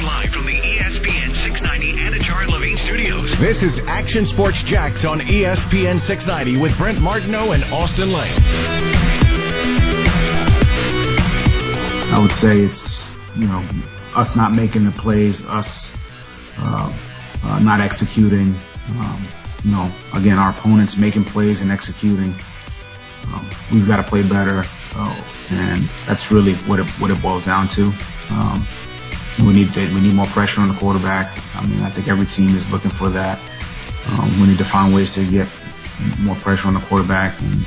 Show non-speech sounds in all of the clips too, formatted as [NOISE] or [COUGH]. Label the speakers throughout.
Speaker 1: Broadcasting live from the ESPN 690 Anajar and Levine studios.
Speaker 2: This is Action Sports Jax on ESPN 690 with Brent Martineau and Austin Lane.
Speaker 3: I would say it's, you know, us not making the plays, us uh, uh, not executing. Um, you know, again, our opponents making plays and executing. Um, we've got to play better, uh, and that's really what it what it boils down to. Um, we need to, we need more pressure on the quarterback. I mean, I think every team is looking for that. Um, we need to find ways to get more pressure on the quarterback, and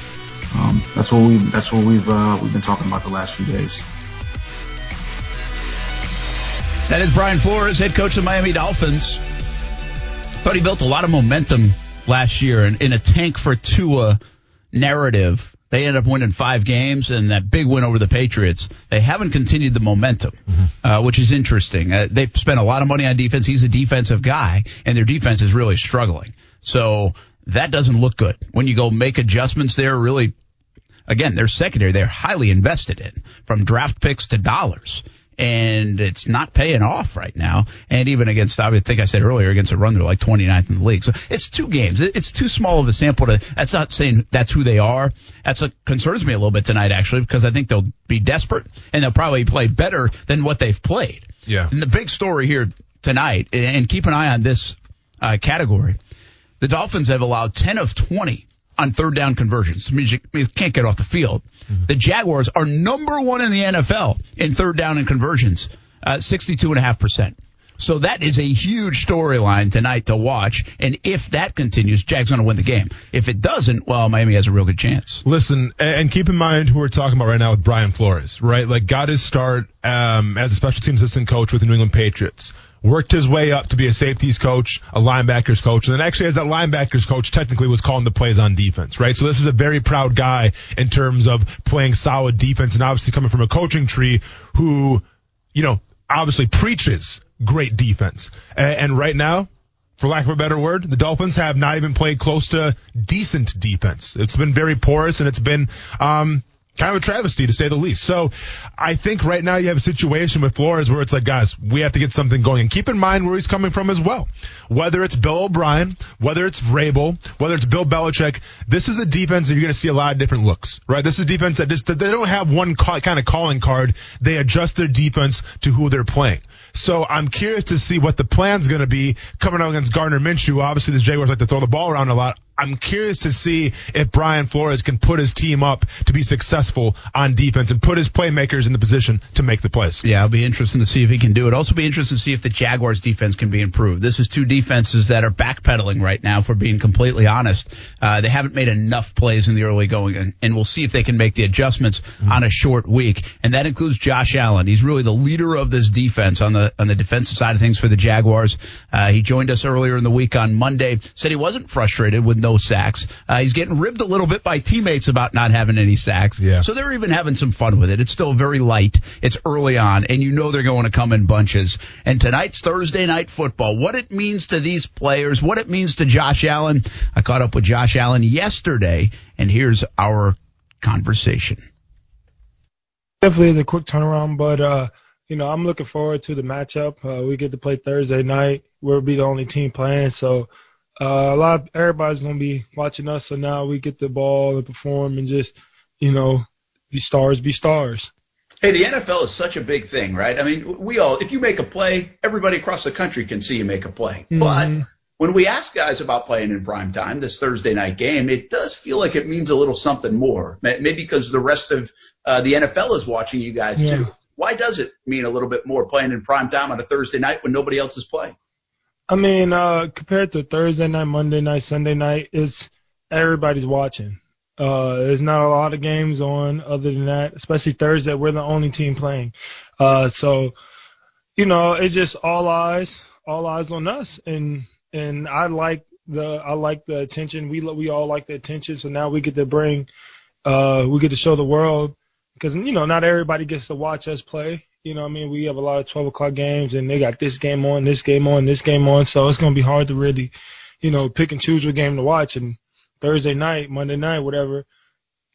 Speaker 3: um, that's what we that's what we've uh, we've been talking about the last few days.
Speaker 4: That is Brian Flores, head coach of Miami Dolphins. Thought he built a lot of momentum last year in, in a tank for Tua narrative. They ended up winning five games and that big win over the Patriots. They haven't continued the momentum, uh, which is interesting. Uh, they've spent a lot of money on defense. He's a defensive guy, and their defense is really struggling. So that doesn't look good. When you go make adjustments there, really, again, their secondary, they're highly invested in, from draft picks to dollars and it's not paying off right now. And even against, I think I said earlier, against a run, they're like 29th in the league. So it's two games. It's too small of a sample to, that's not saying that's who they are. That's what concerns me a little bit tonight, actually, because I think they'll be desperate and they'll probably play better than what they've played.
Speaker 5: Yeah.
Speaker 4: And the big story here tonight, and keep an eye on this uh, category. The Dolphins have allowed 10 of 20 on third down conversions. I mean, you can't get off the field. Mm-hmm. The Jaguars are number one in the NFL in third down and conversions, uh, 62.5%. So that is a huge storyline tonight to watch. And if that continues, Jags going to win the game. If it doesn't, well, Miami has a real good chance.
Speaker 5: Listen, and keep in mind who we're talking about right now with Brian Flores, right? Like got his start um, as a special teams assistant coach with the New England Patriots worked his way up to be a safeties coach, a linebackers coach, and then actually as that linebackers coach technically was calling the plays on defense, right? So this is a very proud guy in terms of playing solid defense and obviously coming from a coaching tree who, you know, obviously preaches great defense. And, and right now, for lack of a better word, the Dolphins have not even played close to decent defense. It's been very porous and it's been, um, kind of a travesty to say the least. So I think right now you have a situation with Flores where it's like, guys, we have to get something going. And keep in mind where he's coming from as well. Whether it's Bill O'Brien, whether it's Vrabel, whether it's Bill Belichick, this is a defense that you're going to see a lot of different looks, right? This is a defense that just, they don't have one call, kind of calling card. They adjust their defense to who they're playing. So I'm curious to see what the plan's going to be coming out against Gardner Minshew. Obviously, the Jaguars like to throw the ball around a lot. I'm curious to see if Brian Flores can put his team up to be successful on defense and put his playmakers in the position to make the plays.
Speaker 4: Yeah, it'll be interesting to see if he can do it. Also be interesting to see if the Jaguars defense can be improved. This is two defenses that are backpedaling right now, for being completely honest. Uh, they haven't made enough plays in the early going, and, and we'll see if they can make the adjustments mm-hmm. on a short week. And that includes Josh Allen. He's really the leader of this defense on the on the defensive side of things for the Jaguars. Uh, he joined us earlier in the week on Monday. Said he wasn't frustrated with no sacks. Uh, he's getting ribbed a little bit by teammates about not having any sacks.
Speaker 5: Yeah.
Speaker 4: So they're even having some fun with it. It's still very light. It's early on, and you know they're going to come in bunches. And tonight's Thursday night football. What it means to these players, what it means to Josh Allen. I caught up with Josh Allen yesterday, and here's our conversation.
Speaker 6: Definitely is a quick turnaround, but uh, you know I'm looking forward to the matchup. Uh, we get to play Thursday night. We'll be the only team playing, so uh, a lot of, everybody's gonna be watching us. So now we get the ball and perform and just you know be stars, be stars.
Speaker 4: Hey, the NFL is such a big thing, right? I mean, we all, if you make a play, everybody across the country can see you make a play. Mm-hmm. But when we ask guys about playing in prime time, this Thursday night game, it does feel like it means a little something more. Maybe because the rest of uh, the NFL is watching you guys yeah. too. Why does it mean a little bit more playing in prime time on a Thursday night when nobody else is playing?
Speaker 6: I mean, uh, compared to Thursday night, Monday night, Sunday night, it's everybody's watching. Uh, there's not a lot of games on other than that, especially Thursday. We're the only team playing. Uh, so, you know, it's just all eyes, all eyes on us. And, and I like the, I like the attention. We, we all like the attention. So now we get to bring, uh, we get to show the world because, you know, not everybody gets to watch us play. You know, I mean, we have a lot of 12 o'clock games and they got this game on, this game on, this game on. So it's to be hard to really, you know, pick and choose what game to watch. And, Thursday night, Monday night, whatever,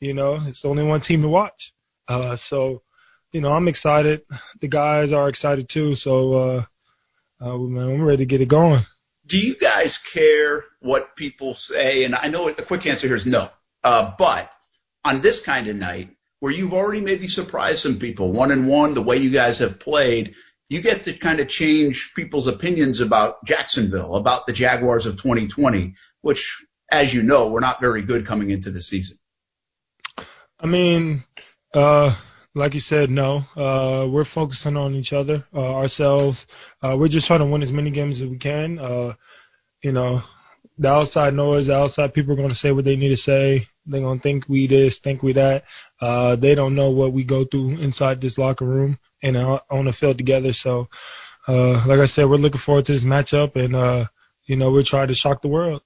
Speaker 6: you know, it's only one team to watch. Uh, so, you know, I'm excited. The guys are excited too. So, uh, uh, man, I'm ready to get it going.
Speaker 4: Do you guys care what people say? And I know the quick answer here is no. Uh, but on this kind of night, where you've already maybe surprised some people, one and one, the way you guys have played, you get to kind of change people's opinions about Jacksonville, about the Jaguars of 2020, which, as you know, were not very good coming into the season.
Speaker 6: I mean, uh, like you said, no. Uh, we're focusing on each other, uh, ourselves. Uh, we're just trying to win as many games as we can. Uh, you know, the outside noise, the outside people are going to say what they need to say. They're to think we this, think we that. Uh, they don't know what we go through inside this locker room and on the field together. So, uh, like I said, we're looking forward to this matchup and, uh, you know, we're trying to shock the world.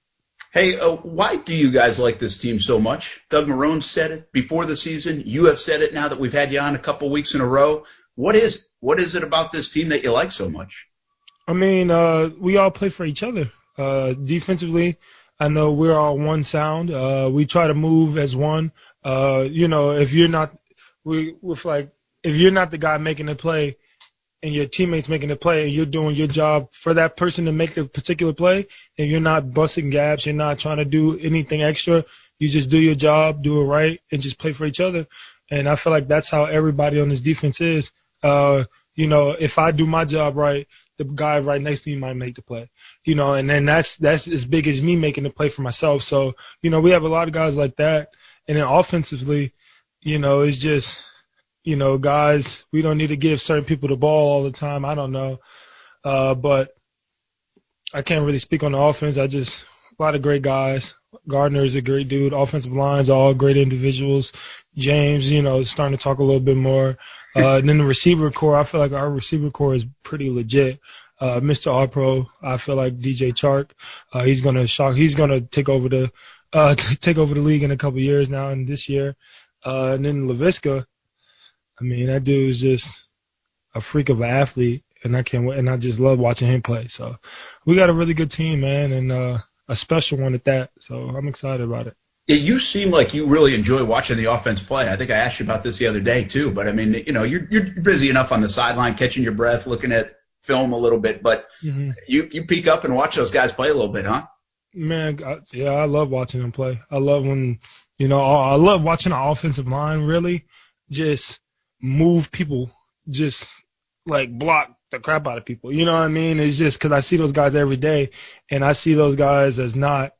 Speaker 4: Hey, uh, why do you guys like this team so much? Doug Marrone said it before the season. You have said it now that we've had you on a couple weeks in a row. What is what is it about this team that you like so much?
Speaker 6: I mean, uh, we all play for each other. Uh, defensively, I know we're all one sound. Uh, we try to move as one. Uh, you know, if you're not, we with like, if you're not the guy making the play, and your teammates making the play, and you're doing your job for that person to make the particular play, and you're not busting gaps, you're not trying to do anything extra. You just do your job, do it right, and just play for each other. And I feel like that's how everybody on this defense is. Uh, you know, if I do my job right, the guy right next to me might make the play. You know, and then that's that's as big as me making the play for myself. So, you know, we have a lot of guys like that. And then offensively, you know, it's just you know, guys, we don't need to give certain people the ball all the time. I don't know. Uh, but I can't really speak on the offense. I just, a lot of great guys. Gardner is a great dude. Offensive lines, all great individuals. James, you know, starting to talk a little bit more. Uh, and then the receiver corps, I feel like our receiver corps is pretty legit. Uh, Mr. All Pro, I feel like DJ Chark, uh, he's gonna shock, he's gonna take over the, uh, [LAUGHS] take over the league in a couple years now and this year. Uh, and then Laviska, I mean, that dude is just a freak of an athlete, and I can't wait. And I just love watching him play. So we got a really good team, man, and uh, a special one at that. So I'm excited about it.
Speaker 4: Yeah, you seem like you really enjoy watching the offense play. I think I asked you about this the other day too, but I mean, you know, you're you're busy enough on the sideline catching your breath, looking at film a little bit, but mm-hmm. you you peek up and watch those guys play a little bit, huh?
Speaker 6: Man, I, yeah, I love watching them play. I love when, you know, I love watching the offensive line really just move people, just like block the crap out of people. You know what I mean? It's just because I see those guys every day, and I see those guys as not,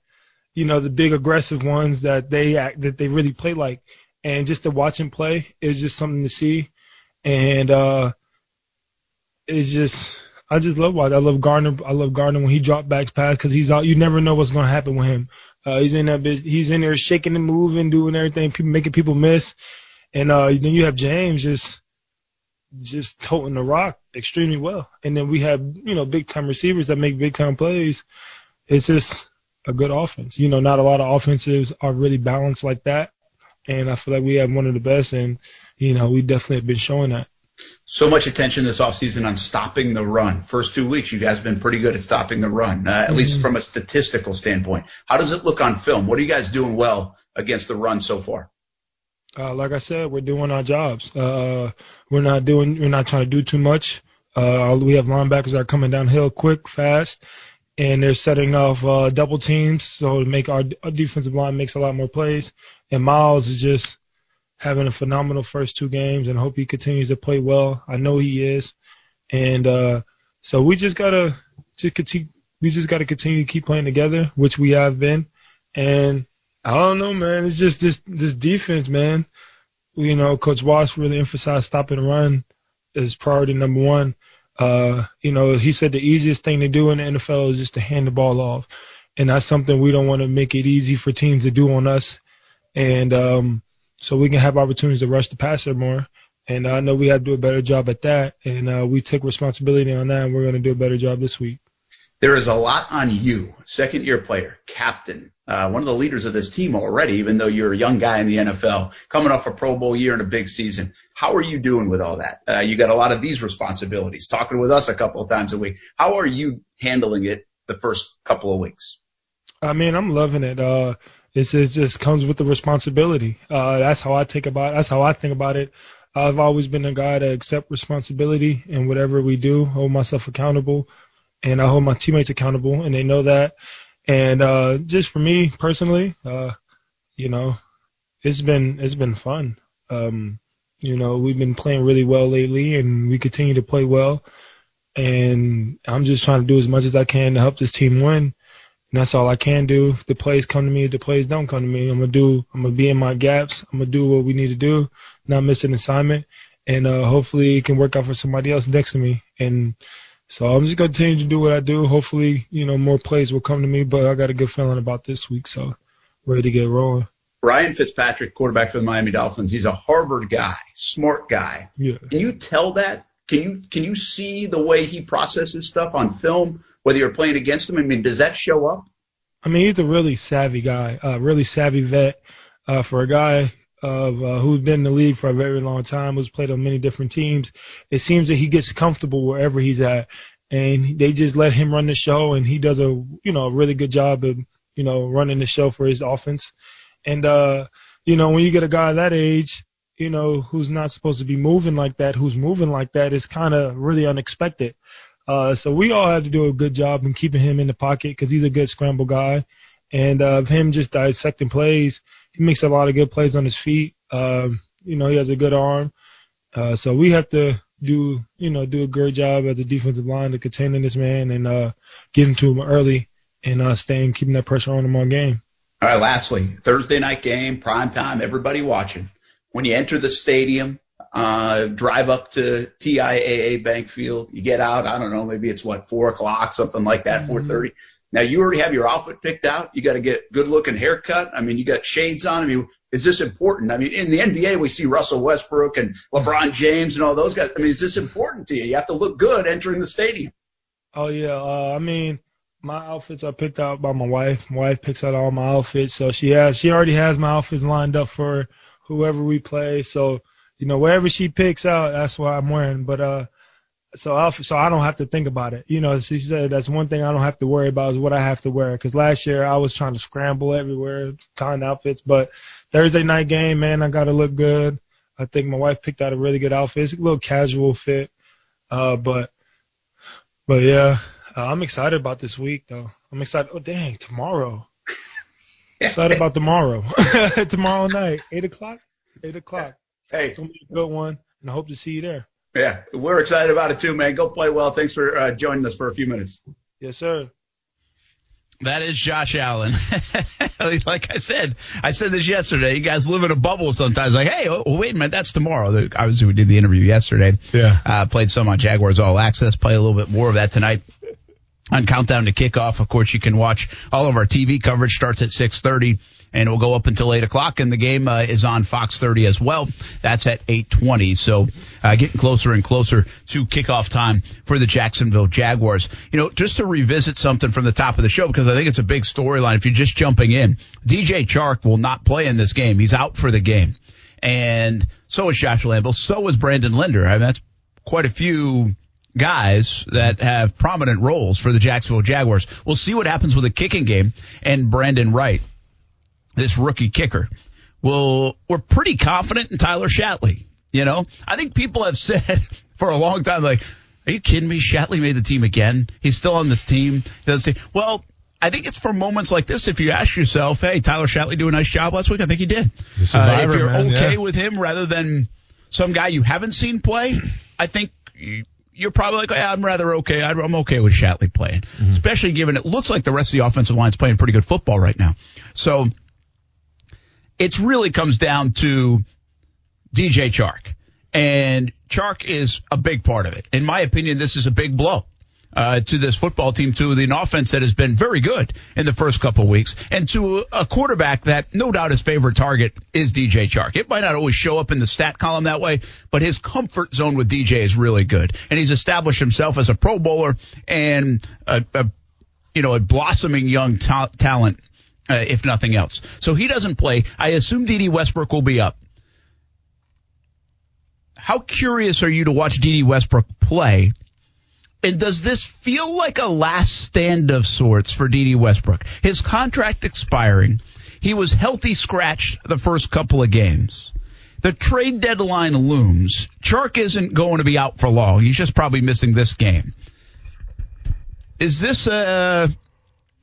Speaker 6: you know, the big aggressive ones that they act that they really play like, and just to watch them play is just something to see, and uh, it's just. I just love watching. I love Gardner. I love Gardner when he drop back pass because he's out. You never know what's to happen with him. Uh, he's in that. He's in there shaking and moving, doing everything, people, making people miss. And uh, then you have James just just toting the rock extremely well. And then we have, you know, big time receivers that make big time plays. It's just a good offense. You know, not a lot of offenses are really balanced like that. And I feel like we have one of the best and, you know, we definitely have been showing that.
Speaker 4: So much attention this offseason on stopping the run. First two weeks, you guys have been pretty good at stopping the run, uh, at mm-hmm. least from a statistical standpoint. How does it look on film? What are you guys doing well against the run so far?
Speaker 6: uh, like I said, we're doing our jobs. Uh, we're not doing, we're not trying to do too much. Uh, we have linebackers that are coming downhill quick, fast, and they're setting off uh, double teams. So to make our, our defensive line makes a lot more plays. And Miles is just having a phenomenal first two games, and hope he continues to play well. I know he is, and uh, so we just gotta just continue. We just gotta continue to keep playing together, which we have been, and I don't know, man. It's just this this defense, man. You know, Coach Wash really emphasized stopping the run as priority number one. Uh, you know, he said the easiest thing to do in the NFL is just to hand the ball off, and that's something we don't want to make it easy for teams to do on us, and um, so we can have opportunities to rush the passer more. And I know we have to do a better job at that, and uh, we take responsibility on that, and we're going to do a better job this week.
Speaker 4: There is a lot on you, second year player, captain, uh, one of the leaders of this team already, even though you're a young guy in the NFL, coming off a Pro Bowl year and a big season. How are you doing with all that? Uh, you got a lot of these responsibilities, talking with us a couple of times a week. How are you handling it the first couple of weeks?
Speaker 6: I mean, I'm loving it. Uh, it's, it just comes with the responsibility. Uh, that's how I take about. That's how I think about it. I've always been a guy to accept responsibility in whatever we do, hold myself accountable, and I hold my teammates accountable, and they know that. And uh, just for me personally, uh, you know, it's been it's been fun. Um, you know, we've been playing really well lately, and we continue to play well. And I'm just trying to do as much as I can to help this team win. And that's all I can do. If the plays come to me, if the plays don't come to me, I'm gonna do. I'm gonna be in my gaps. I'm gonna do what we need to do, not miss an assignment, and uh, hopefully it can work out for somebody else next to me. And so I'm just gonna continue to do what I do. Hopefully, you know, more plays will come to me. But I got a good feeling about this week, so ready to get rolling.
Speaker 7: Ryan Fitzpatrick, quarterback for the Miami Dolphins, he's a Harvard guy, smart guy.
Speaker 6: Yeah.
Speaker 7: Can you tell that? Can you can you see the way he processes stuff on film, whether you're playing against him? I mean, does that show up?
Speaker 6: I mean, he's a really savvy guy, uh, really savvy vet. Uh, for a guy of uh, who's been in the league for a very long time, who's played on many different teams, it seems that he gets comfortable wherever he's at, and they just let him run the show, and he does a you know a really good job of you know running the show for his offense. And uh, you know, when you get a guy that age, you know, who's not supposed to be moving like that, who's moving like that, is kind of really unexpected. Uh, so we all have to do a good job in keeping him in the pocket because he's a good scramble guy. And uh, him just dissecting plays, he makes a lot of good plays on his feet. Um, you know, he has a good arm. Uh, so we have to do, you know, do a great job as a defensive line to containing this man and uh, getting to him early and uh, staying, keeping that pressure on him all game.
Speaker 7: All right, lastly, Thursday night game, prime time, everybody watching. When you enter the stadium, uh, drive up to TIAA Bank Field, you get out, I don't know, maybe it's what, four o'clock, something like that,
Speaker 6: Mm-hmm.
Speaker 7: 4.30. Now you already have your outfit picked out. You got to get good looking haircut. I mean, you got shades on. I mean, is this important? I mean, in the NBA, we see Russell Westbrook and LeBron James and all those guys. I mean, is this important to you? You have to look good entering the stadium.
Speaker 6: Oh yeah, uh, I mean, my outfits are picked out by my wife. My wife picks out all my outfits, so she has she already has my outfits lined up for whoever we play. So you know, wherever she picks out, that's what I'm wearing. But uh, so I'll, so I don't have to think about it. You know, she said that's one thing I don't have to worry about is what I have to wear. Because last year I was trying to scramble everywhere, find outfits. But Thursday night game, man, I got to look good. I think my wife picked out a really good outfit. It's a little casual fit, uh, but but yeah, uh, I'm excited about this week though. I'm excited. Oh dang, tomorrow. [LAUGHS] excited about tomorrow. [LAUGHS] tomorrow night, eight o'clock. Eight o'clock.
Speaker 7: Hey,
Speaker 6: It's gonna be a good one, and I hope to see you there.
Speaker 7: Yeah, we're excited about it too, man. Go play well. Thanks for uh, joining us for a few minutes.
Speaker 6: Yes, sir.
Speaker 4: That is Josh Allen. [LAUGHS] like I said, I said this yesterday. You guys live in a bubble sometimes. Like, hey, oh, wait a minute, that's tomorrow. Obviously, we did the interview yesterday.
Speaker 5: Yeah.
Speaker 4: Uh, played some on Jaguars All Access. Play a little bit more of that tonight on Countdown to Kickoff. Of course, you can watch all of our TV coverage. Starts at 6:30 and it will go up until 8 o'clock. And the game uh, is on Fox 30 as well. That's at 8:20. So uh, getting closer and closer to kickoff time for the Jacksonville Jaguars. You know, just to revisit something from the top of the show because I think it's a big storyline. If you're just jumping in, DJ Chark will not play in this game. He's out for the game, and so is Josh Lambo. So is Brandon Linder. I mean, that's quite a few guys that have prominent roles for the Jacksonville Jaguars. We'll see what happens with the kicking game and Brandon Wright, this rookie kicker. Well, we're pretty confident in Tyler Shatley. You know, I think people have said [LAUGHS] for a long time, like, are you kidding me? Shatley made the team again. He's still on this team. He say, well, I think it's for moments like this. If you ask yourself, hey, Tyler Shatley do a nice job last week, I think he did.
Speaker 5: Survivor,
Speaker 4: uh, if you're
Speaker 5: man,
Speaker 4: okay
Speaker 5: yeah.
Speaker 4: with him rather than some guy you haven't seen play, I think you- you're probably like, yeah, I'm rather okay. I'm I'm okay with Shatley playing,
Speaker 5: Mm-hmm.
Speaker 4: especially given it looks like the rest of the offensive line's playing pretty good football right now. So it's really comes down to DJ Chark. And Chark is a big part of it. In my opinion, this is a big blow. Uh, to this football team, to an offense that has been very good in the first couple weeks, and to a quarterback that no doubt his favorite target is DJ Chark. It might not always show up in the stat column that way, but his comfort zone with DJ is really good, and he's established himself as a Pro Bowler and a, a you know a blossoming young ta- talent, uh, if nothing else. So he doesn't play. I assume Dede Westbrook will be up. How curious are you to watch Dede Westbrook play? And does this feel like a last stand of sorts for Dede Westbrook? His contract expiring. He was healthy scratched the first couple of games. The trade deadline looms. Chark isn't going to be out for long. He's just probably missing this game. Is this a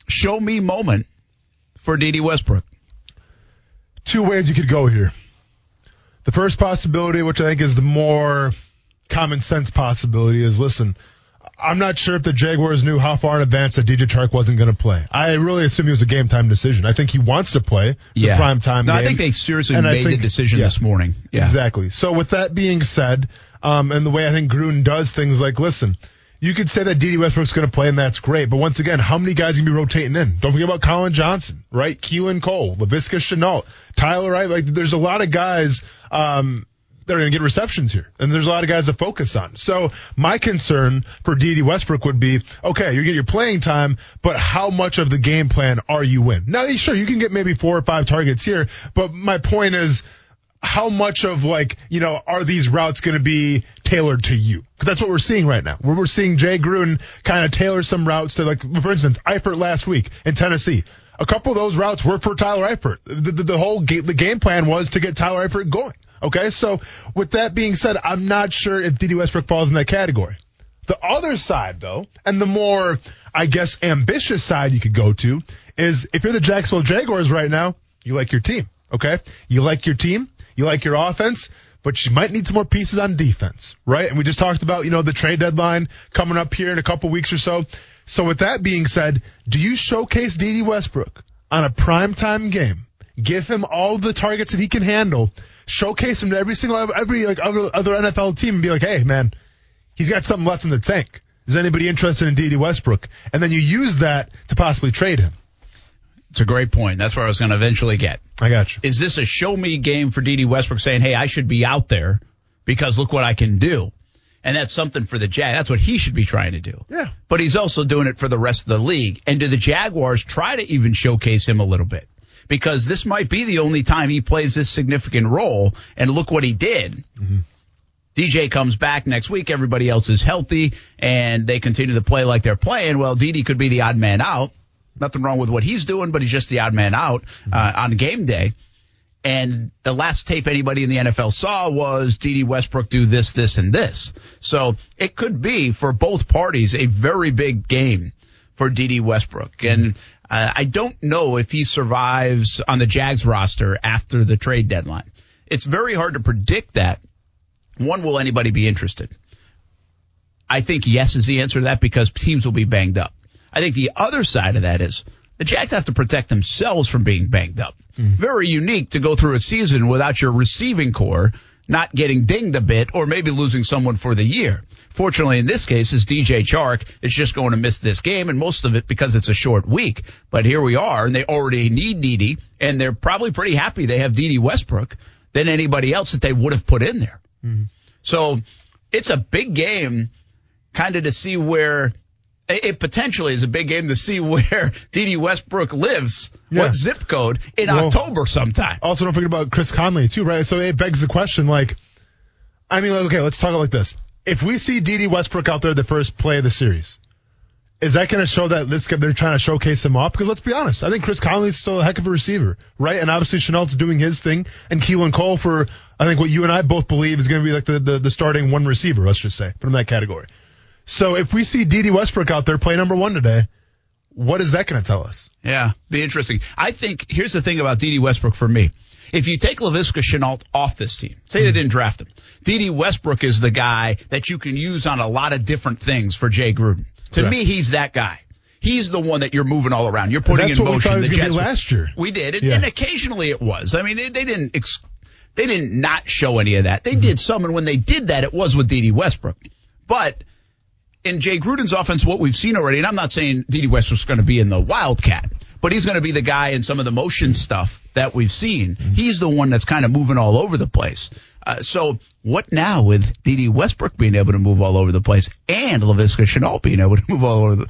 Speaker 4: show me moment for Dede Westbrook?
Speaker 5: Two ways you could go here. The first possibility, which I think is the more common sense possibility, is listen, I'm not sure if the Jaguars knew how far in advance that DJ Chark wasn't going to play. I really assume it was a game time decision. I think he wants to play. It's
Speaker 4: Yeah.
Speaker 5: a prime time
Speaker 4: No,
Speaker 5: game.
Speaker 4: I think they seriously
Speaker 5: And
Speaker 4: made the decision
Speaker 5: yeah.
Speaker 4: this morning. Yeah.
Speaker 5: Exactly. So with that being said, um, and the way I think Gruden does things, like listen, you could say that Dede Westbrook's going to play, and that's great. But once again, how many guys can be rotating in? Don't forget about Collin Johnson, right? Keelan Cole, Laviska Shenault, Tyler Wright. Like, there's a lot of guys um, that are going to get receptions here, and there's a lot of guys to focus on. So my concern for Dede Westbrook would be, okay, you get your playing time, but how much of the game plan are you in? Now, sure, you can get maybe four or five targets here, but my point is how much of like you know are these routes going to be tailored to you? Because that's what we're seeing right now. We're, we're seeing Jay Gruden kind of tailor some routes to like, for instance, Eifert last week in Tennessee. A couple of those routes were for Tyler Eifert. The, the, the whole the game plan was to get Tyler Eifert going. Okay, so with that being said, I'm not sure if Dede Westbrook falls in that category. The other side, though, and the more, I guess, ambitious side you could go to is if you're the Jacksonville Jaguars right now, you like your team, okay? You like your team, you like your offense, but you might need some more pieces on defense, right? And we just talked about, you know, the trade deadline coming up here in a couple weeks or so. So with that being said, do you showcase Dede Westbrook on a primetime game? Give him all the targets that he can handle. Showcase him to every single every like other, other NFL team and be like, hey man, he's got something left in the tank. Is anybody interested in Dede Westbrook? And then you use that to possibly trade him.
Speaker 4: It's a great point. That's where I was going to eventually get.
Speaker 5: I got you.
Speaker 4: Is this a show me game for Dede Westbrook saying, hey, I should be out there because look what I can do? And that's something for the Jag. That's what he should be trying to do.
Speaker 5: Yeah.
Speaker 4: But he's also doing it for the rest of the league. And do the Jaguars try to even showcase him a little bit? Because this might be the only time he plays this significant role. And look what he did. Mm-hmm. DJ comes back next week. Everybody else is healthy and they continue to play like they're playing. Well, Dede could be the odd man out. Nothing wrong with what he's doing, but he's just the odd man out uh, on game day. And the last tape anybody in the NFL saw was Dede Westbrook do this, this, and this. So it could be for both parties a very big game for Dede Westbrook. And uh, I don't know if he survives on the Jags roster after the trade deadline. It's very hard to predict that. One, will anybody be interested? I think yes is the answer to that because teams will be banged up. I think the other side of that is the Jags have to protect themselves from being banged up. Mm-hmm. Very unique to go through a season without your receiving corps not getting dinged a bit or maybe losing someone for the year. Fortunately, in this case, is DJ Chark is just going to miss this game, and most of it because it's a short week. But here we are, and they already need Dede, and they're probably pretty happy they have Dede Westbrook than anybody else that they would have put in there. Mm-hmm. So it's a big game, kind of to see where it potentially is a big game to see where [LAUGHS] Dede Westbrook lives,
Speaker 5: Yeah.
Speaker 4: what zip code in
Speaker 5: Well-
Speaker 4: October sometime.
Speaker 5: Also, don't forget about Chris Conley too, right? So it begs the question, like, I mean, like, okay, let's talk like this. If we see Dede Westbrook out there the first play of the series, is that going to show that this they're trying to showcase him off? Because let's be honest, I think Chris Conley's still a heck of a receiver, right? And obviously Shenault's doing his thing, and Keelan Cole for I think what you and I both believe is going to be like the, the the starting one receiver, let's just say, from that category. So if we see Dede Westbrook out there play number one today, what is that going to tell us?
Speaker 4: Yeah, be interesting. I think here's the thing about Dede Westbrook for me. If you take Laviska Shenault off this team, say they hmm. didn't draft him, Dede Westbrook is the guy that you can use on a lot of different things for Jay Gruden. To
Speaker 5: Correct.
Speaker 4: me, he's that guy. He's the one that you're moving all around. You're putting
Speaker 5: That's
Speaker 4: in
Speaker 5: what we
Speaker 4: motion.
Speaker 5: thought it was
Speaker 4: the Jets-
Speaker 5: last year.
Speaker 4: We did, and,
Speaker 5: Yeah.
Speaker 4: and occasionally it was. I mean, they, they didn't. Ex- they didn't not show any of that. They mm-hmm. did some, and when they did that, it was with Dede Westbrook. But in Jay Gruden's offense, what we've seen already, and I'm not saying Dede Westbrook's going to be in the Wildcat, but he's going to be the guy in some of the motion stuff that we've seen. He's the one that's kind of moving all over the place. Uh, so what now with Dede Westbrook being able to move all over the place and Laviska Shenault being able to move all over the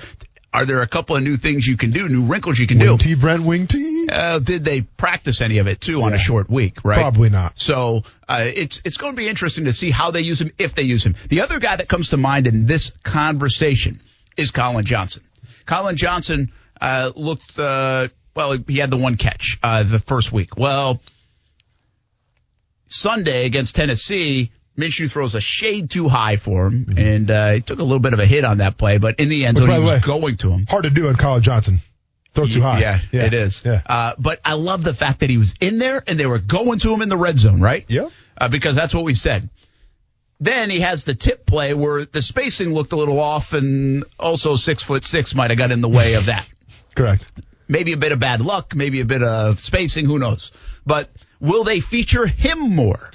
Speaker 4: are there a couple of new things you can do, new wrinkles you can do?
Speaker 5: Wing T, Brent, wing T.
Speaker 4: Uh, did they practice any of it too on a short week? Right?
Speaker 5: Probably not.
Speaker 4: So uh, it's it's going to be interesting to see how they use him if they use him. The other guy that comes to mind in this conversation is Collin Johnson. Collin Johnson uh, looked uh, well. He had the one catch uh, the first week. Well, Sunday against Tennessee, Minshew throws a shade too high for him, and uh, he took a little bit of a hit on that play, but in the end zone, he was
Speaker 5: way,
Speaker 4: going to him.
Speaker 5: Hard to do in Collin Johnson. Throw too high.
Speaker 4: Yeah, it is.
Speaker 5: Yeah.
Speaker 4: Uh, but I love the fact that he was in there and they were going to him in the red zone, right?
Speaker 5: Yep.
Speaker 4: Uh, because that's what we said. Then he has the tip play where the spacing looked a little off, and also six foot six might have got in the way of that. [LAUGHS]
Speaker 5: Correct.
Speaker 4: maybe a bit of bad luck, maybe a bit of spacing, who knows. But will they feature him more?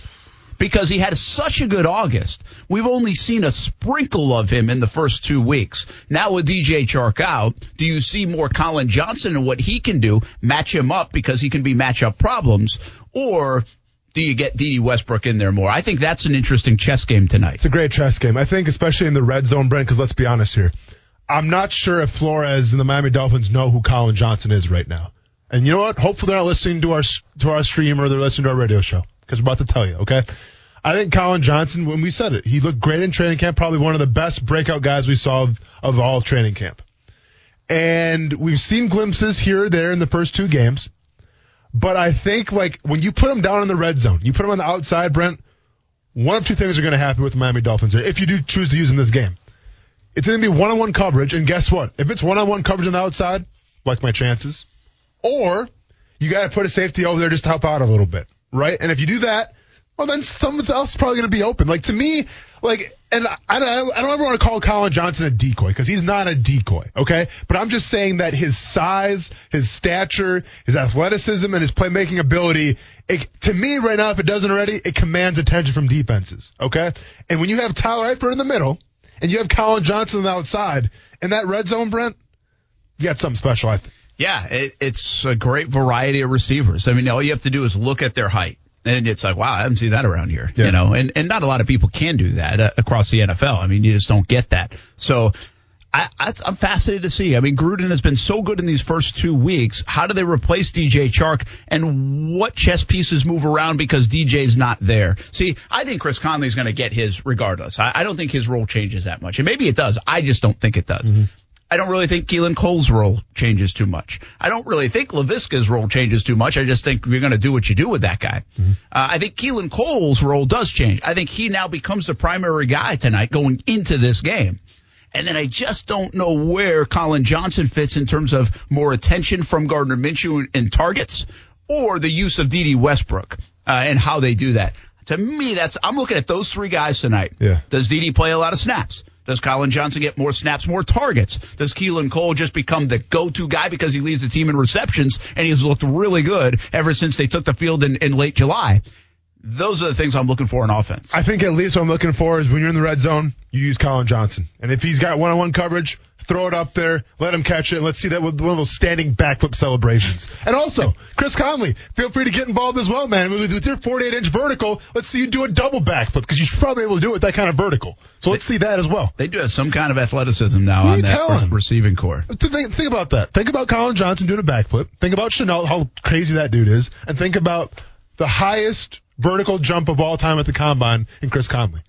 Speaker 4: Because he had such a good August. We've only seen a sprinkle of him in the first two weeks. Now with DJ Chark out, do you see more Collin Johnson and what he can do, match him up because he can be matchup problems, or do you get Dede Westbrook in there more? I think that's an interesting chess game tonight.
Speaker 5: It's a great chess game. I think, especially in the red zone, Brent, because let's be honest here. I'm not sure if Flores and the Miami Dolphins know who Collin Johnson is right now. And you know what? Hopefully they're not listening to our to our stream or they're listening to our radio show because we're about to tell you. Okay. I think Collin Johnson, when we said it, he looked great in training camp. Probably one of the best breakout guys we saw of, of all training camp. And we've seen glimpses here or there in the first two games. But I think like when you put him down in the red zone, you put him on the outside, Brent. One of two things are going to happen with the Miami Dolphins if you do choose to use in this game. It's going to be one-on-one coverage, and guess what? If it's one-on-one coverage on the outside, like my chances, or you got to put a safety over there just to help out a little bit, right? And if you do that, well, then someone else is probably going to be open. Like to me, like, and I, I, don't- ever want to call Collin Johnson a decoy because he's not a decoy, okay? But I'm just saying that his size, his stature, his athleticism, and his playmaking ability, it, to me right now, if it doesn't already, it commands attention from defenses, okay? And when you have Tyler Eifert in the middle, and you have Collin Johnson outside, in that red zone, Brent, you got something special, I think.
Speaker 4: Yeah, it, it's a great variety of receivers. I mean, all you have to do is look at their height. And it's like, wow, I haven't seen that around here,
Speaker 5: Yeah.
Speaker 4: you know, and, and not a lot of people can do that uh, across the NFL. I mean, you just don't get that. So I, I'm fascinated to see. I mean, Gruden has been so good in these first two weeks. How do they replace DJ Chark and what chess pieces move around because DJ's not there? See, I think Chris Conley's going to get his regardless. I, I don't think his role changes that much. And maybe it does. I just don't think it does. I don't really think Keelan Cole's role changes too much. I don't really think Laviska's role changes too much. I just think you're going to do what you do with that guy. Uh, I think Keelan Cole's role does change. I think he now becomes the primary guy tonight going into this game. And then I just don't know where Collin Johnson fits in terms of more attention from Gardner Minshew and targets or the use of Dede Westbrook uh, and how they do that. To me, that's I'm looking at those three guys tonight.
Speaker 5: Yeah.
Speaker 4: Does Dede play a lot of snaps? Does Collin Johnson get more snaps, more targets? Does Keelan Cole just become the go-to guy because he leads the team in receptions and he's looked really good ever since they took the field in, in late July? Those are the things I'm looking for in offense.
Speaker 5: I think at least what I'm looking for is when you're in the red zone, you use Collin Johnson. And if he's got one-on-one coverage, throw it up there, let him catch it. And let's see that with one of those standing backflip celebrations. And also, Chris Conley, feel free to get involved as well, man. With, your 48-inch vertical, let's see you do a double backflip because you should probably be able to do it with that kind of vertical. So let's see that as well.
Speaker 4: They do have some kind of athleticism now on that receiving corps.
Speaker 5: Think, think about that. Think about Collin Johnson doing a backflip. Think about Chanel, how crazy that dude is. And think about the highest vertical jump of all time at the combine in Chris Conley.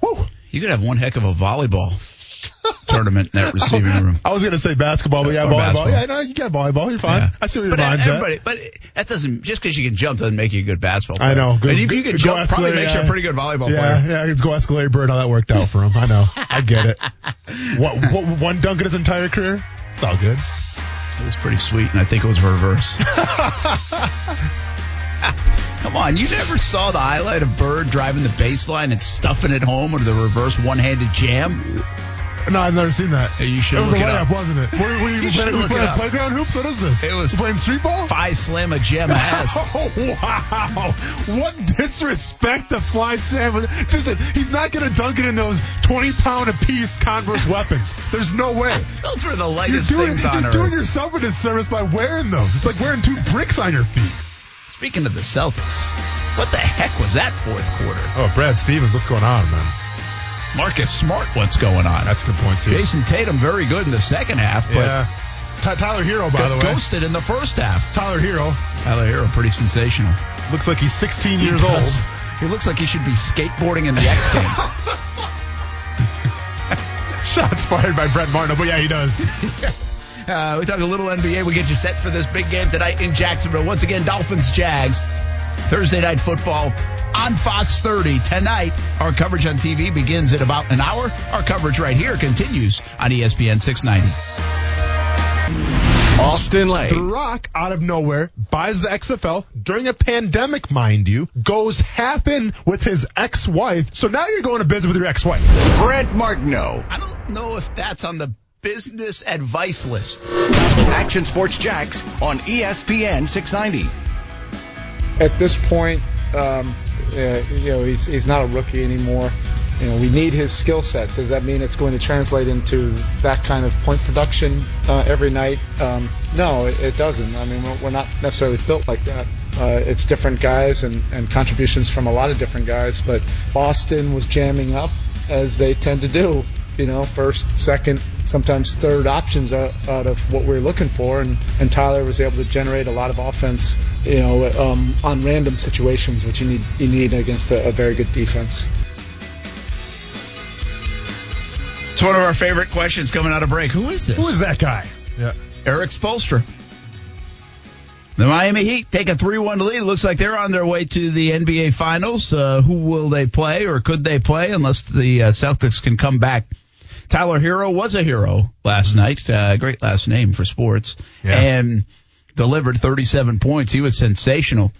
Speaker 5: Woo.
Speaker 4: You could have one heck of a volleyball [LAUGHS] tournament in that receiving room.
Speaker 5: I was going to say basketball, but yeah,
Speaker 4: Or
Speaker 5: volleyball.
Speaker 4: basketball.
Speaker 5: Yeah, no, you got volleyball. You're fine.
Speaker 4: Yeah.
Speaker 5: I see where your
Speaker 4: but
Speaker 5: mind's at.
Speaker 4: but that doesn't just because you can jump doesn't make you a good basketball player.
Speaker 5: I know. Good-
Speaker 4: and if you can jump, probably makes you a pretty good volleyball
Speaker 5: Yeah,
Speaker 4: player.
Speaker 5: yeah, it's go ask Larry Bird how that worked out for him. I know. I get it. [LAUGHS] what, what, one dunk in his entire career? It's all good.
Speaker 4: It was pretty sweet, and I think it was reverse. [LAUGHS] Come on, you never saw the highlight of Bird driving the baseline and stuffing it home or the reverse one-handed jam?
Speaker 5: No, I've never seen that.
Speaker 4: Hey, you should
Speaker 5: it was
Speaker 4: look
Speaker 5: a layup, wasn't it? Were, were you, [LAUGHS]
Speaker 4: You
Speaker 5: playing,
Speaker 4: should
Speaker 5: were you
Speaker 4: look it
Speaker 5: playing playground hoops? What is this?
Speaker 4: It was-
Speaker 5: You playing street ball?
Speaker 4: Phi slam a gem ass.
Speaker 5: Oh, wow. What disrespect to Fly Sam. Listen, he's not going to dunk it in those 20 pound apiece Converse weapons. There's no way.
Speaker 4: Those were the
Speaker 5: You're
Speaker 4: lightest
Speaker 5: doing,
Speaker 4: things on
Speaker 5: you're
Speaker 4: earth.
Speaker 5: doing yourself a disservice by wearing those. It's like wearing two bricks on your feet.
Speaker 4: Speaking of the Celtics, what the heck was that fourth quarter?
Speaker 5: Oh, Brad Stevens, what's going on, man?
Speaker 4: Marcus Smart, what's going on?
Speaker 5: That's a good point, too.
Speaker 4: Jayson Tatum, very good in the second half, but
Speaker 5: yeah. Ty- Tyler Herro, by the way.
Speaker 4: ghosted in the first half.
Speaker 5: Tyler Herro
Speaker 4: Tyler Herro, pretty sensational.
Speaker 5: looks like he's 16 years old.
Speaker 4: He looks like he should be skateboarding in the X Games. [LAUGHS]
Speaker 5: Shots fired by Brett Martin. But yeah, he does. [LAUGHS]
Speaker 4: Uh, we talk a little NBA. We get you set for this big game tonight in Jacksonville. Once again, Dolphins Jags. Thursday night football. On Fox 30 tonight. Our coverage on TV begins in about an hour. Our coverage right here continues on ESPN 690.
Speaker 2: Austin Lane.
Speaker 5: The Rock, out of nowhere, buys the XFL during a pandemic, mind you, goes half in with his ex-wife. So now you're going to business with your ex-wife.
Speaker 2: Brent Martineau.
Speaker 4: I don't know if that's on the business advice list.
Speaker 2: Action Sports Jax on ESPN 690.
Speaker 8: at this point, um, uh, you know, he's, he's not a rookie anymore. You know, we need his skill set. Does that mean it's going to translate into that kind of point production uh, every night? Um, no, it, it doesn't. I mean, we're, not necessarily built like that. Uh, it's different guys and, and contributions from a lot of different guys, but Boston was jamming up as they tend to do. You know, first, second, sometimes third options out, out of what we are looking for, and, and Tyler was able to generate a lot of offense. You know, um, on random situations, which you need you need against a, a very good defense.
Speaker 4: It's one of our favorite questions coming out of break. Who is this?
Speaker 5: Who is that guy? Yeah.
Speaker 4: Erik Spoelstra. The Miami Heat take a 3-1 lead. Looks like they're on their way to the NBA Finals. Uh, who will they play or could they play unless the uh, Celtics can come back? Tyler Herro was a hero last night. Uh, great last name for sports.
Speaker 5: Yeah.
Speaker 4: And delivered 37 points. He was sensational.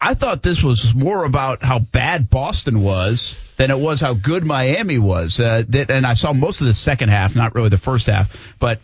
Speaker 4: I thought this was more about how bad Boston was than it was how good Miami was. Uh, that, and I saw most of the second half, not really the first half. But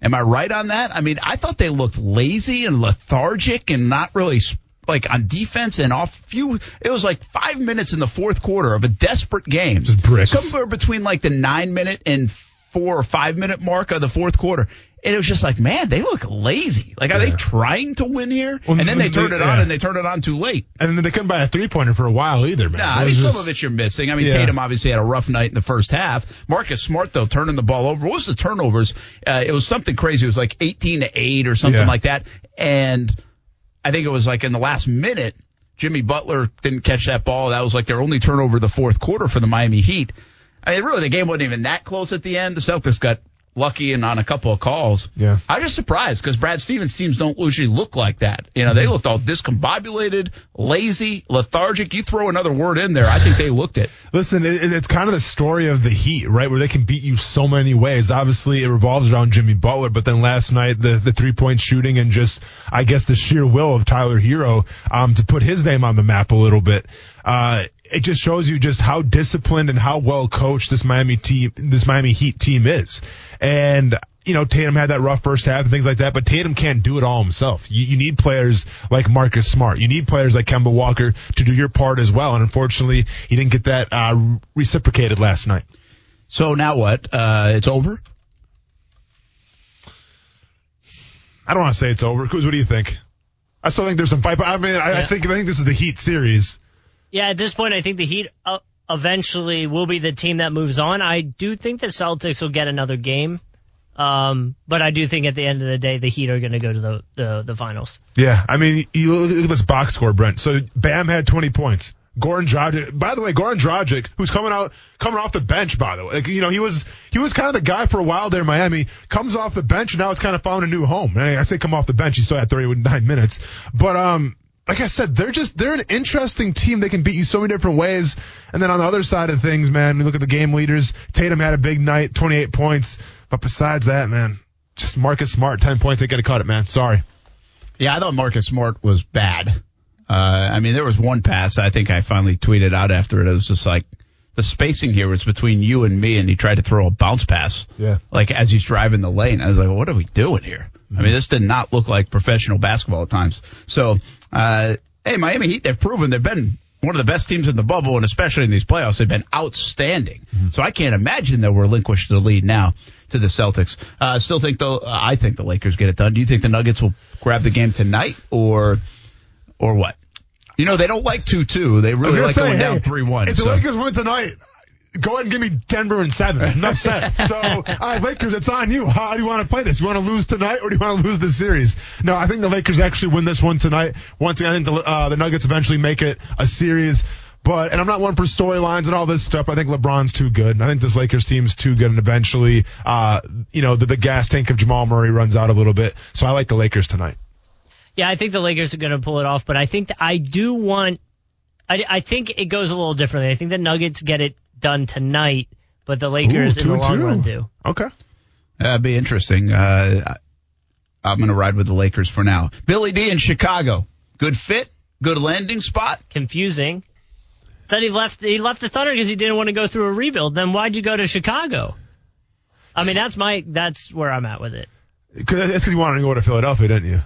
Speaker 4: am I right on that? I mean, I thought they looked lazy and lethargic and not really like on defense and off few. It was like five minutes in the fourth quarter of a desperate game.
Speaker 5: Just bricks.
Speaker 4: Somewhere between like the nine minute and four or five minute mark of the fourth quarter. And it was just like, man, they look lazy. Like, are they trying to win here?
Speaker 5: Well,
Speaker 4: and then they turned it on and they turned it on too late.
Speaker 5: And then they couldn't buy a three-pointer for a while either, man.
Speaker 4: Nah, I mean,
Speaker 5: was
Speaker 4: some of it you're missing. I mean,
Speaker 5: Yeah.
Speaker 4: Tatum obviously had a rough night in the first half. Marcus Smart, though, turning the ball over. What was the turnovers? Uh, it was something crazy. It was like 18 to 8 or something
Speaker 5: Yeah.
Speaker 4: like that. And I think it was like in the last minute, Jimmy Butler didn't catch that ball. That was like their only turnover the fourth quarter for the Miami Heat. I mean, really, the game wasn't even that close at the end. The Celtics got lucky and on a couple of calls.
Speaker 5: Yeah.
Speaker 4: I was just surprised because Brad Stevens teams don't usually look like that. You know,
Speaker 5: Mm-hmm.
Speaker 4: they looked all discombobulated, lazy, lethargic. You throw another word in there, I think they looked it.
Speaker 5: Listen, it, it's kind of the story of the Heat, right? Where they can beat you so many ways. Obviously, it revolves around Jimmy Butler, but then last night the the three point shooting and just I guess the sheer will of Tyler Herro um, to put his name on the map a little bit. Uh, it just shows you just how disciplined and how well coached this Miami team, this Miami Heat team is. And you know, Tatum had that rough first half and things like that, but Tatum can't do it all himself. You, you need players like Marcus Smart. You need players like Kemba Walker to do your part as well. And unfortunately, he didn't get that uh, reciprocated last night.
Speaker 4: So now what? Uh, it's over?
Speaker 5: I don't want to say it's over. What do you think? I still think there's some fight, but I mean, I, I think I think this is the Heat series.
Speaker 9: Yeah, at this point, I think the Heat uh, eventually will be the team that moves on. I do think the Celtics will get another game, um, but I do think at the end of the day, the Heat are going to go to the, the the finals.
Speaker 5: Yeah, I mean, you look at this box score, Brent. So Bam had 20 points. Goran Dragic. By the way, Goran Dragic, who's coming out, coming off the bench. By the way, like, you know, he was he was kind of the guy for a while there in Miami. Comes off the bench and now it's kind of found a new home. And I say come off the bench, he still had 39 minutes. But um, like I said, they're just they're an interesting team. They can beat you so many different ways. And then on the other side of things, man, we look at the game leaders. Tatum had a big night, 28 points. But besides that, man, just Marcus Smart, 10 points. They got to cut it, man. Sorry.
Speaker 4: Yeah, I thought Marcus Smart was bad. Uh, I mean, there was one pass I think I finally tweeted out after it. It was just like the spacing here was between you and me, and he tried to throw a bounce pass.
Speaker 5: Yeah.
Speaker 4: Like as he's driving the lane, I was like, "What are we doing here?" I mean, this did not look like professional basketball at times. So, uh, hey, Miami Heat, they've proven they've been one of the best teams in the bubble, and especially in these playoffs, they've been outstanding. So I can't imagine they'll relinquish the lead now to the Celtics. Uh, I still think though, uh, I think the Lakers get it done. Do you think the Nuggets will grab the game tonight, or or what? You know, they don't like two two. They
Speaker 5: I was
Speaker 4: really like
Speaker 5: say,
Speaker 4: going
Speaker 5: hey,
Speaker 4: down three one.
Speaker 5: If the Lakers win tonight, go ahead and give me Denver and seven. Enough said. [LAUGHS] So, all right, Lakers, it's on you. How do you want to play this? You want to lose tonight, or do you want to lose this series? No, I think the Lakers actually win this one tonight. Once again, I think the uh, the Nuggets eventually make it a series. But and I'm not one for storylines and all this stuff. I think LeBron's too good. I think this Lakers team's too good, and eventually, uh, you know, the, the gas tank of Jamal Murray runs out a little bit. So I like the Lakers tonight.
Speaker 9: Yeah, I think the Lakers are going to pull it off, but I think that I do want I, I think it goes a little differently. I think the Nuggets get it done tonight, but the Lakers
Speaker 5: Ooh,
Speaker 9: in the
Speaker 5: two and
Speaker 9: long
Speaker 5: two.
Speaker 9: run do.
Speaker 5: Okay.
Speaker 4: That'd be interesting. Uh, I'm going to ride with the Lakers for now. Billy D in Chicago. Good fit, good landing spot.
Speaker 9: Confusing. Said he left. He left the Thunder because he didn't want to go through a rebuild. Then why'd you go to Chicago? I mean, that's my. That's where I'm at with it.
Speaker 5: Cause that's because you wanted to go to Philadelphia, didn't you?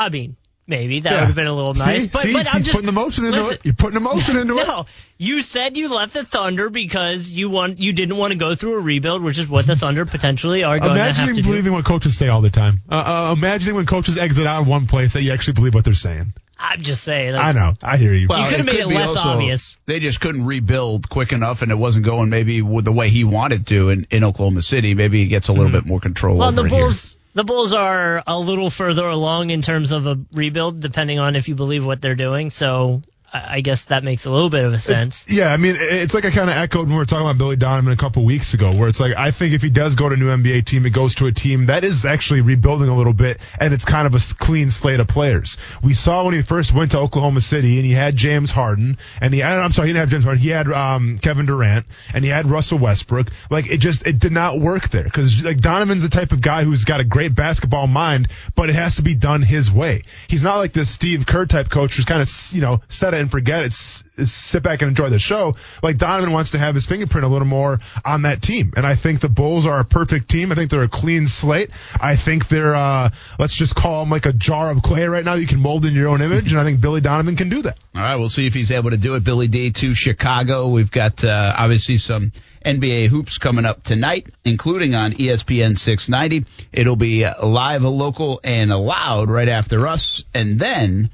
Speaker 9: I mean, maybe that
Speaker 5: Yeah.
Speaker 9: would have been a little nice.
Speaker 5: See?
Speaker 9: but
Speaker 5: See?
Speaker 9: but I'm
Speaker 5: He's
Speaker 9: just
Speaker 5: putting the motion into
Speaker 9: listen,
Speaker 5: it. You're putting the motion [LAUGHS] into it.
Speaker 9: No, you said you left the Thunder because you want you didn't want to go through a rebuild, which is what the Thunder [LAUGHS] potentially are going to have
Speaker 5: Imagining
Speaker 9: to do.
Speaker 5: believing what coaches say all the time. Uh, uh, imagining when coaches exit out of one place that you actually believe what they're saying.
Speaker 9: I'm just saying. Like,
Speaker 5: I know. I hear you.
Speaker 4: Well,
Speaker 9: You could've made it less
Speaker 4: also
Speaker 9: obvious.
Speaker 4: They just couldn't rebuild quick enough, and it wasn't going maybe the way he wanted to in, in Oklahoma City. Maybe he gets a little bit more control
Speaker 9: Well,
Speaker 4: over
Speaker 9: the
Speaker 4: it here.
Speaker 9: Bulls, the Bulls are a little further along in terms of a rebuild, depending on if you believe what they're doing. So I guess that makes a little bit of a sense.
Speaker 5: Yeah, I mean, it's like I kind of echoed when we were talking about Billy Donovan a couple weeks ago, where it's like I think if he does go to a new NBA team, it goes to a team that is actually rebuilding a little bit, and it's kind of a clean slate of players. We saw when he first went to Oklahoma City, and he had James Harden, and he I'm sorry, he didn't have James Harden, he had um, Kevin Durant, and he had Russell Westbrook. Like it just it did not work there because like Donovan's the type of guy who's got a great basketball mind, but it has to be done his way. He's not like this Steve Kerr type coach who's kind of you know set it and forget it, sit back and enjoy the show. Like Donovan wants to have his fingerprint a little more on that team, and I think the Bulls are a perfect team. I think they're a clean slate. I think they're uh, let's just call them like a jar of clay right now that you can mold in your own image, and I think Billy Donovan can do that.
Speaker 4: All right, we'll see if he's able to do it. Billy D to Chicago. We've got uh, obviously some NBA hoops coming up tonight, including on ESPN 690. It'll be live, local, and loud right after us, and then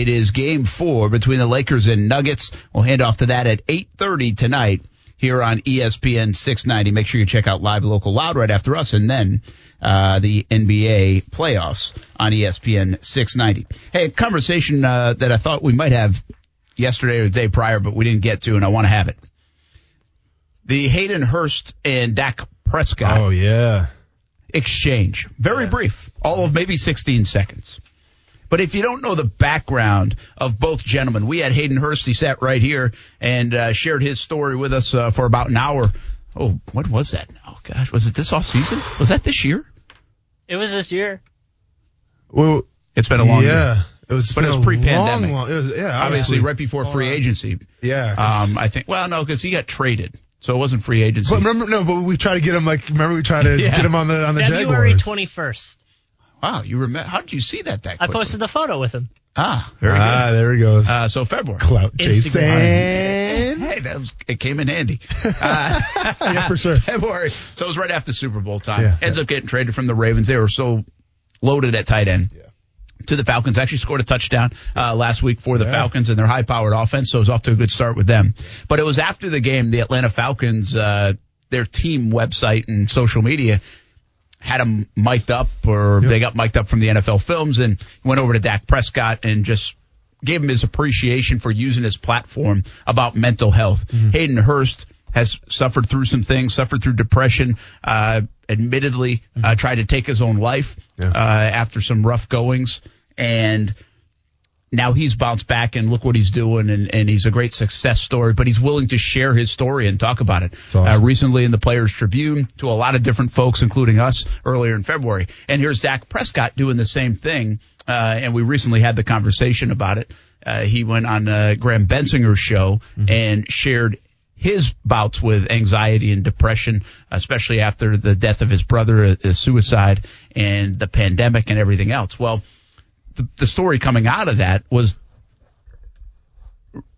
Speaker 4: it is Game Four between the Lakers and Nuggets. We'll hand off to that at 8:30 tonight here on ESPN 690. Make sure you check out live, local, loud right after us, and then uh, the NBA playoffs on ESPN 690. Hey, a conversation uh, that I thought we might have yesterday or the day prior, but we didn't get to, and I want to have it. The Hayden Hurst and Dak Prescott
Speaker 5: Oh yeah.
Speaker 4: exchange. Very brief, all of maybe 16 seconds. But if you don't know the background of both gentlemen, we had Hayden Hurst. He sat right here and uh, shared his story with us uh, for about an hour. Oh, what was that? Oh gosh, was it this off season? Was that this year?
Speaker 9: It was this year.
Speaker 5: Well,
Speaker 4: It's been a long
Speaker 5: yeah.
Speaker 4: year.
Speaker 5: It was,
Speaker 4: But it was pre-pandemic.
Speaker 5: long, long- it was, yeah,
Speaker 4: Obviously, right before free agency.
Speaker 5: Yeah.
Speaker 4: Um, I think. Well, no, because he got traded, so it wasn't free agency.
Speaker 5: But remember, no, but we tried to get him like. Remember, we tried to [LAUGHS]
Speaker 4: Yeah.
Speaker 5: get him on the on the
Speaker 9: February 21st.
Speaker 4: Wow, you remember? How did you see that? That
Speaker 9: I
Speaker 4: quickly?
Speaker 9: posted the photo with him.
Speaker 4: Ah, very
Speaker 5: Ah,
Speaker 4: good.
Speaker 5: there he goes.
Speaker 4: Uh, so February.
Speaker 5: Clout
Speaker 9: Instagram.
Speaker 5: Jason.
Speaker 4: Hey, that was it came in handy. [LAUGHS] Uh,
Speaker 5: Yeah, for sure. [LAUGHS]
Speaker 4: February. So it was right after Super Bowl time.
Speaker 5: Yeah,
Speaker 4: Ends up getting traded from the Ravens. They were so loaded at tight end.
Speaker 5: Yeah.
Speaker 4: To the Falcons, actually scored a touchdown uh, last week for the
Speaker 5: Yeah.
Speaker 4: Falcons and their high-powered offense, so it was off to a good start with them. But it was after the game, the Atlanta Falcons, uh, their team website and social media had him mic'd up, or they got mic'd up from the NFL films, and went over to Dak Prescott and just gave him his appreciation for using his platform about mental health. Hayden Hurst has suffered through some things, suffered through depression, uh, admittedly, uh, tried to take his own life,
Speaker 5: Yeah.
Speaker 4: uh, after some rough goings. And now he's bounced back and look what he's doing and, and he's a great success story, but he's willing to share his story and talk about it.
Speaker 5: awesome.
Speaker 4: Uh, recently in the Players Tribune to a lot of different folks, including us earlier in February. And here's Dak Prescott doing the same thing. Uh, and we recently had the conversation about it. Uh, he went on uh, Graham Bensinger's show and shared his bouts with anxiety and depression, especially after the death of his brother, uh, suicide, and the pandemic and everything else. Well, the, the story coming out of that was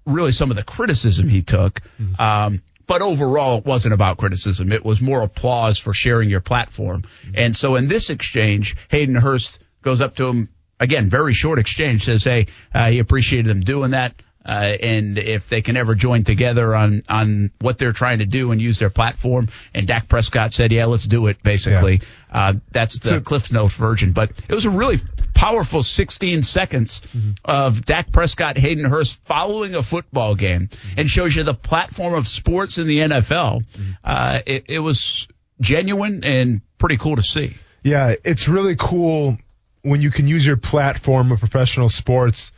Speaker 4: really some of the criticism he took. Um, but overall, it wasn't about criticism. It was more applause for sharing your platform. And so in this exchange, Hayden Hurst goes up to him again, very short exchange, says, Hey, uh, he appreciated him doing that. Uh, and if they can ever join together on, on what they're trying to do and use their platform. And Dak Prescott said, yeah, let's do it, basically. Uh, that's the
Speaker 5: So-
Speaker 4: Cliff Notes version. But it was a really powerful 16 seconds of Dak Prescott, Hayden Hurst following a football game and shows you the platform of sports in the NFL. Uh, it, it was genuine and pretty cool to see.
Speaker 5: Yeah, it's really cool when you can use your platform of professional sports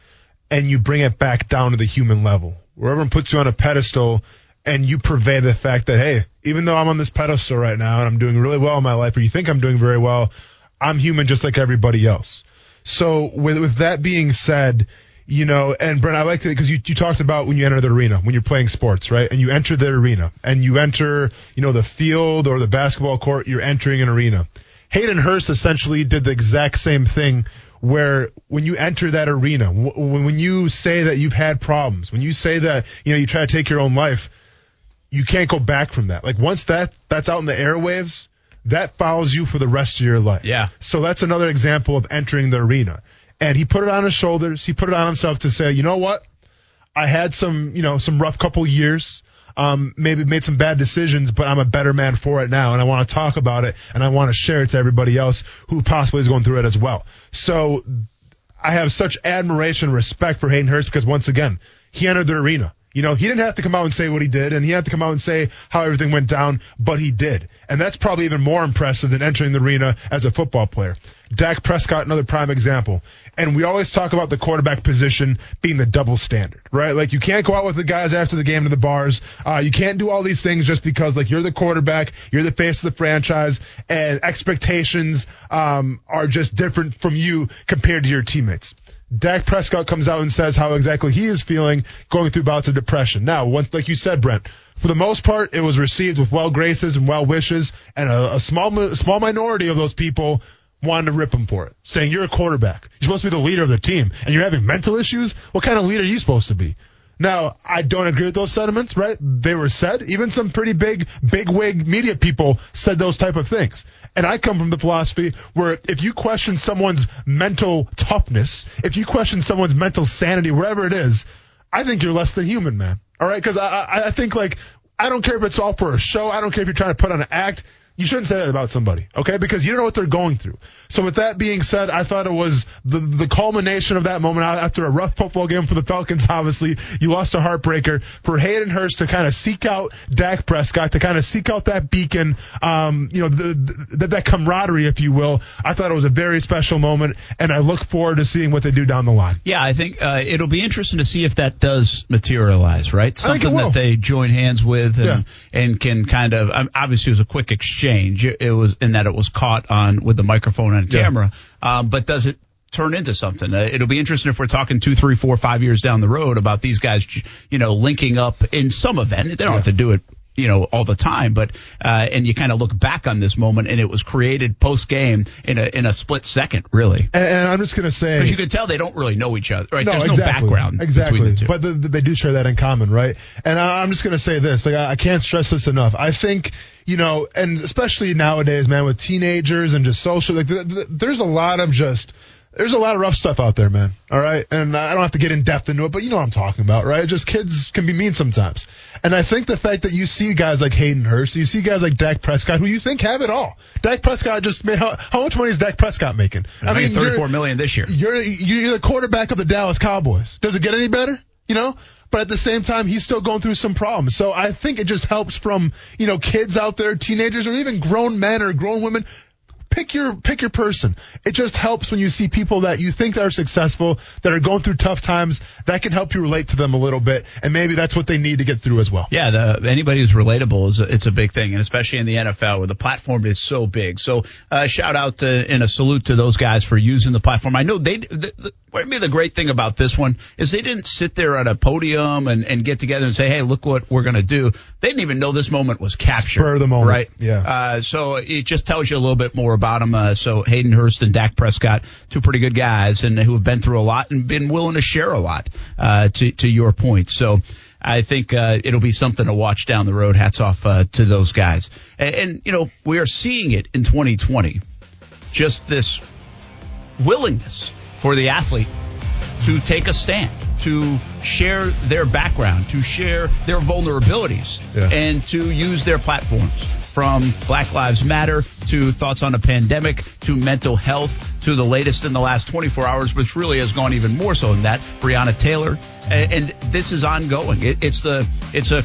Speaker 5: and you bring it back down to the human level. where everyone puts you on a pedestal and you purvey the fact that, hey, even though I'm on this pedestal right now and I'm doing really well in my life, or you think I'm doing very well, I'm human just like everybody else. So with, with that being said, you know, and Brent, I like it because you, you talked about when you enter the arena, when you're playing sports, right? And you enter the arena and you enter, you know, the field or the basketball court, you're entering an arena. Hayden Hurst essentially did the exact same thing where when you enter that arena, when, when you say that you've had problems, when you say that, you know, you try to take your own life, you can't go back from that. Like once that, that's out in the airwaves, that follows you for the rest of your life.
Speaker 4: Yeah.
Speaker 5: So that's another example of entering the arena. And he put it on his shoulders. He put it on himself to say, you know what? I had some, you know, some rough couple years. Um, maybe made some bad decisions, but I'm a better man for it now, and I want to talk about it, and I want to share it to everybody else who possibly is going through it as well. So I have such admiration and respect for Hayden Hurst because once again, he entered the arena. You know, he didn't have to come out and say what he did, and he had to come out and say how everything went down, but he did. And that's probably even more impressive than entering the arena as a football player. Dak Prescott, another prime example. And we always talk about the quarterback position being the double standard, right? Like you can't go out with the guys after the game to the bars. Uh, you can't do all these things just because like you're the quarterback, you're the face of the franchise, and expectations um, are just different from you compared to your teammates. Dak Prescott comes out and says how exactly he is feeling going through bouts of depression. Now, once, like you said, Brent, for the most part, it was received with well graces and well wishes, and a, a small, a small minority of those people wanted to rip him for it, saying you're a quarterback, you're supposed to be the leader of the team, and you're having mental issues. What kind of leader are you supposed to be? Now, I don't agree with those sentiments, right? They were said. Even some pretty big, big wig media people said those type of things. And I come from the philosophy where if you question someone's mental toughness, if you question someone's mental sanity, wherever it is, I think you're less than human, man. All right? Cause I, I, I think like, I don't care if it's all for a show. I don't care if you're trying to put on an act. You shouldn't say that about somebody, okay? Because you don't know what they're going through. So with that being said, I thought it was the the culmination of that moment after a rough football game for the Falcons. [LAUGHS] Obviously, you lost a heartbreaker for Hayden Hurst to kind of seek out Dak Prescott to kind of seek out that beacon, um, you know, the, the, that camaraderie, if you will. I thought it was a very special moment, and I look forward to seeing what they do down the line.
Speaker 4: Yeah, I think uh, it'll be interesting to see if that does materialize, right? Something that they join hands with and yeah. and can kind of um, obviously it was a quick exchange. Change it was in that it was caught on with the microphone on camera, yeah. um, but does it turn into something. Uh, it'll be interesting if we're talking two, three, four, five years down the road about these guys, you know, linking up in some event. They don't yeah. have to do it you know all the time but uh and you kind of look back on this moment and it was created post game in a in a split second really.
Speaker 5: And, and i'm just going to say
Speaker 4: because you can tell they don't really know each other right?
Speaker 5: No,
Speaker 4: there's
Speaker 5: exactly,
Speaker 4: no background
Speaker 5: exactly.
Speaker 4: the
Speaker 5: but the, the, they do share that in common right? And I, i'm just going to say this like I, I can't stress this enough. I think you know and especially nowadays man with teenagers and just social like th- th- there's a lot of just there's a lot of rough stuff out there, man. All right. And I don't have to get in depth into it, but you know what I'm talking about, right? Just kids can be mean sometimes. And I think the fact that you see guys like Hayden Hurst, you see guys like Dak Prescott, who you think have it all. Dak Prescott just made, how, how much money is Dak Prescott making?
Speaker 4: I, mean, 34 million this year.
Speaker 5: You're, you're the quarterback of the Dallas Cowboys. Does it get any better? You know? But at the same time, he's still going through some problems. So I think it just helps from, you know, kids out there, teenagers, or even grown men or grown women pick your pick your person. It just helps when you see people that you think are successful, that are going through tough times, that can help you relate to them a little bit, and maybe that's what they need to get through as well.
Speaker 4: Yeah, the, anybody who's relatable is a, it's a big thing, and especially in the NFL where the platform is so big. So uh, shout out to, and a salute to those guys for using the platform. I know they. The, the, what the great thing about this one is they didn't sit there at a podium and, and get together and say, "Hey, look what we're going to do." They didn't even know this moment was captured.
Speaker 5: Spur the moment,
Speaker 4: right?
Speaker 5: Yeah.
Speaker 4: Uh, so it just tells you a little bit more about. Uh, so Hayden Hurst and Dak Prescott, two pretty good guys, and who have been through a lot and been willing to share a lot. Uh, to to your point, so. I think uh, it'll be something to watch down the road. Hats off uh, to those guys. And, and, you know, we are seeing it in 2020. Just this willingness for the athlete to take a stand, to share their background, to share their vulnerabilities, yeah. and to use their platforms from Black Lives Matter to thoughts on a pandemic to mental health to the latest in the last 24 hours, which really has gone even more so than that. Breonna Taylor, and, and this is ongoing. It, it's the it's a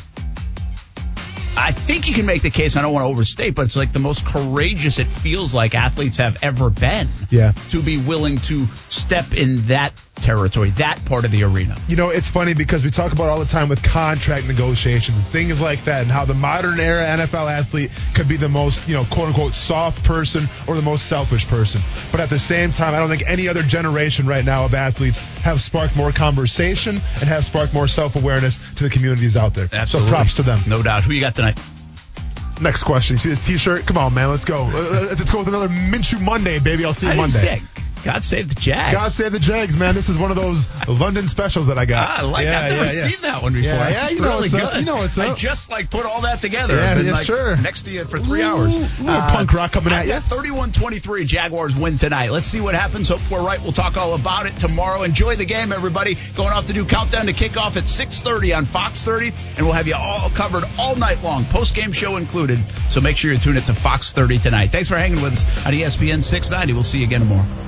Speaker 4: I think you can make the case. I don't want to overstate, but it's like the most courageous it feels like athletes have ever been.
Speaker 5: Yeah.
Speaker 4: To be willing to step in that territory, that part of the arena.
Speaker 5: You know, it's funny because we talk about all the time with contract negotiations and things like that, and how the modern era NFL athlete could be the most, you know, quote unquote, soft person or the most selfish person. But at the same time, I don't think any other generation right now of athletes have sparked more conversation and have sparked more self awareness to the communities out there.
Speaker 4: Absolutely.
Speaker 5: So props to them.
Speaker 4: No doubt. Who you got tonight?
Speaker 5: Next question. You see this T-shirt? Come on, man. Let's go. Uh, Let's go with another Minshew Monday, baby. I'll see you
Speaker 4: I
Speaker 5: Monday.
Speaker 4: God save the Jags.
Speaker 5: God save the Jags, man. This is one of those London specials that I got.
Speaker 4: Ah, I like
Speaker 5: yeah,
Speaker 4: I've never
Speaker 5: yeah, yeah.
Speaker 4: seen that one before.
Speaker 5: Yeah, yeah, you know
Speaker 4: really good.
Speaker 5: up. You know what's
Speaker 4: I just like put all that together.
Speaker 5: Yeah, yeah,
Speaker 4: like
Speaker 5: sure.
Speaker 4: next to you for three
Speaker 5: Ooh,
Speaker 4: hours.
Speaker 5: ooh, punk rock coming at
Speaker 4: I've 31-23 Jaguars win tonight. Let's see what happens. Hope we're right. We'll talk all about it tomorrow. Enjoy the game, everybody. Going off to do countdown to kickoff at 6:30 on Fox 30, and we'll have you all covered all night long, post game show included. So make sure you tune it to Fox 30 tonight. Thanks for hanging with us on ESPN 690. We'll see you again tomorrow.